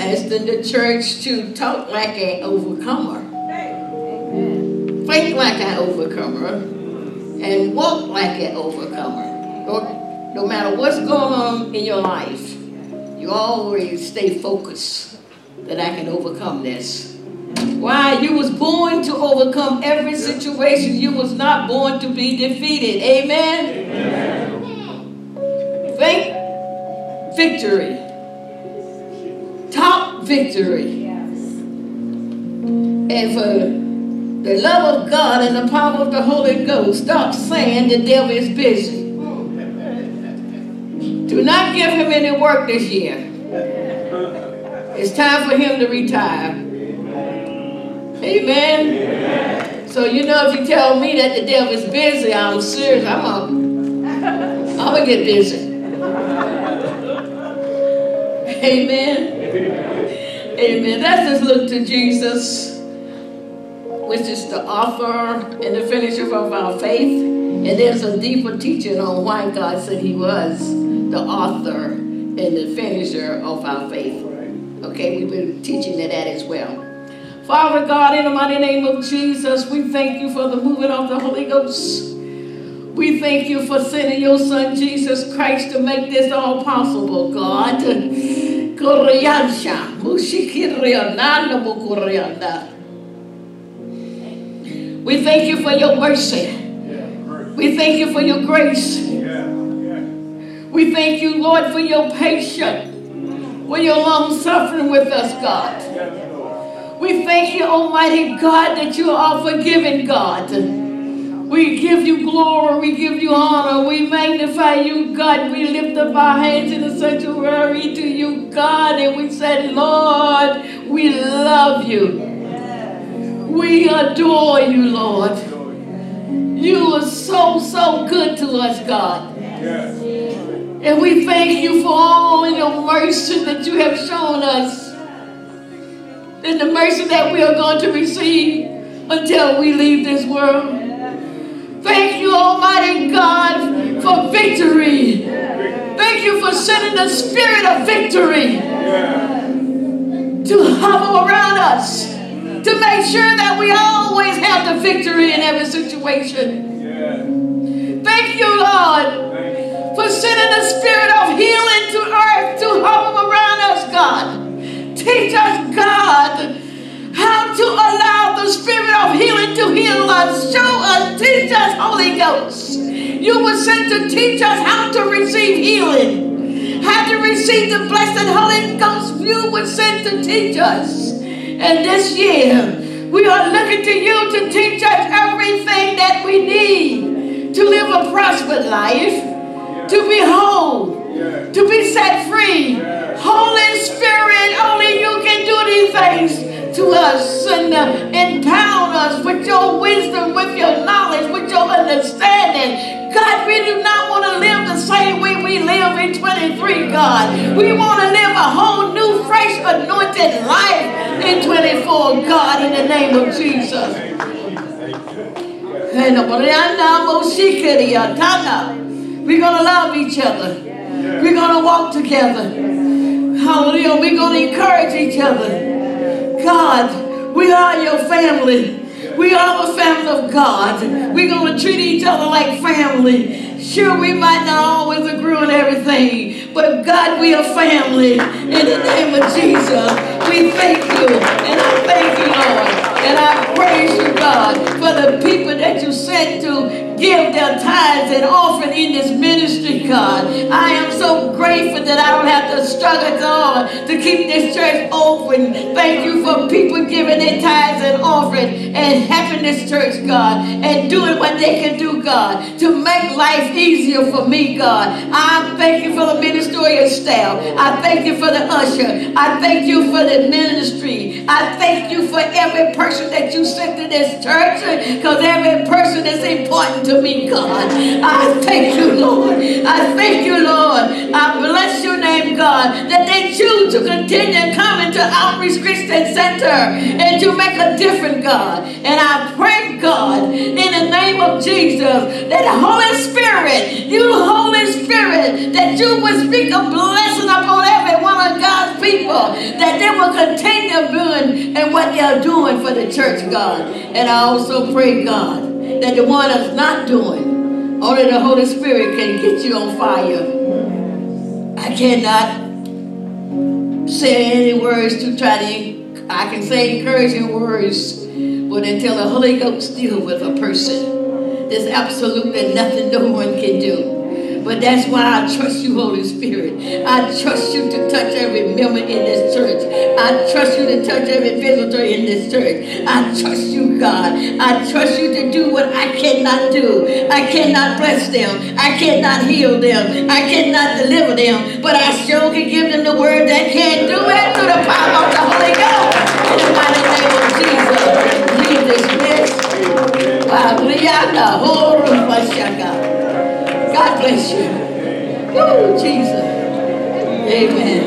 asking the church to talk like an overcomer. Think like an overcomer and walk like an overcomer. No, no matter what's going on in your life, you always stay focused that I can overcome this. Why? You was born to overcome every situation. You was not born to be defeated. Amen? Amen. Think victory. Victory. And for the love of God and the power of the Holy Ghost, stop saying the devil is busy. Do not give him any work this year. It's time for him to retire. Amen. Amen. So you know if you tell me that the devil is busy, I'm serious. I'm gonna, I'm gonna get busy. Amen. Amen. Let's just look to Jesus, which is the author and the finisher of our faith. And there's a deeper teaching on why God said he was the author and the finisher of our faith. Okay, we've been teaching that as well. Father God, in the mighty name of Jesus, we thank you for the moving of the Holy Ghost. We thank you for sending your son Jesus Christ to make this all possible, God. We thank you for your mercy. We thank you for your grace. We thank you, Lord, for your patience, for your long suffering with us, God. We thank you, Almighty God, that you are forgiving God. We give you glory, we give you honor, we magnify you, God. We lift up our hands in the sanctuary to you, God, and we say, Lord, we love you. We adore you, Lord. You are so, so good to us, God. And we thank you for all your mercy that you have shown us. And the mercy that we are going to receive until we leave this world. Almighty God, for victory. Thank you for sending the spirit of victory to hover around us, to make sure that we always have the victory in every situation. Thank you, Lord, for sending the spirit of healing to earth to hover around us, God. Teach us, God, how to allow the spirit of healing to heal us. Show us, teach us, Holy Ghost. You were sent to teach us how to receive healing, how to receive the blessed Holy Ghost. You were sent to teach us. And this year, we are looking to you to teach us everything that we need to live a prosperous life, to be whole, to be set free. Holy Spirit, only you can do these things to us and uh, empower us with your wisdom, with your knowledge, with your understanding. God, we do not want to live the same way we live in 23, God. We want to live a whole new, fresh, anointed life in 24, God, in the name of Jesus. We're going to love each other. We're going to walk together. Hallelujah. We're going to encourage each other. God, we are your family. We are the family of God. We're going to treat each other like family. Sure, we might not always agree on everything, but God, we are family. In the name of Jesus, we thank you. And I thank you, Lord. And I praise you, God, for the people that you sent to give their tithes and offering in this ministry, God. I am so grateful that I don't have to struggle, to keep this church open. Thank you for people giving their tithes and offering and having this church, God, and doing what they can do, God, to make life easier for me, God. I thank you for the ministerial staff. I thank you for the usher. I thank you for the ministry. I thank you for every person that you sent to this church because every person is important to me, God. I thank you, Lord. I thank you, Lord. I bless your name, God, that they choose to continue coming to Outreach Christian Center and to make a difference, God. And I pray, God, in the name of Jesus, that the Holy Spirit, you Holy Spirit, that you would speak a blessing upon every one of God's people that they will continue doing and what they're doing for the church, God. And I also pray, God, that the one that's not doing, only the Holy Spirit can get you on fire. I cannot say any words to try to, I can say encouraging words, but until the Holy Ghost deal with a person, there's absolutely nothing no one can do. But that's why I trust you, Holy Spirit. I trust you to touch every member in this church. I trust you to touch every visitor in this church. I trust you, God. I trust you to do what I cannot do. I cannot bless them. I cannot heal them. I cannot deliver them. But I sure can give them the word that can do it through the power of the Holy Ghost. In the mighty name of Jesus. This place. God bless you. Oh, Jesus. Amen.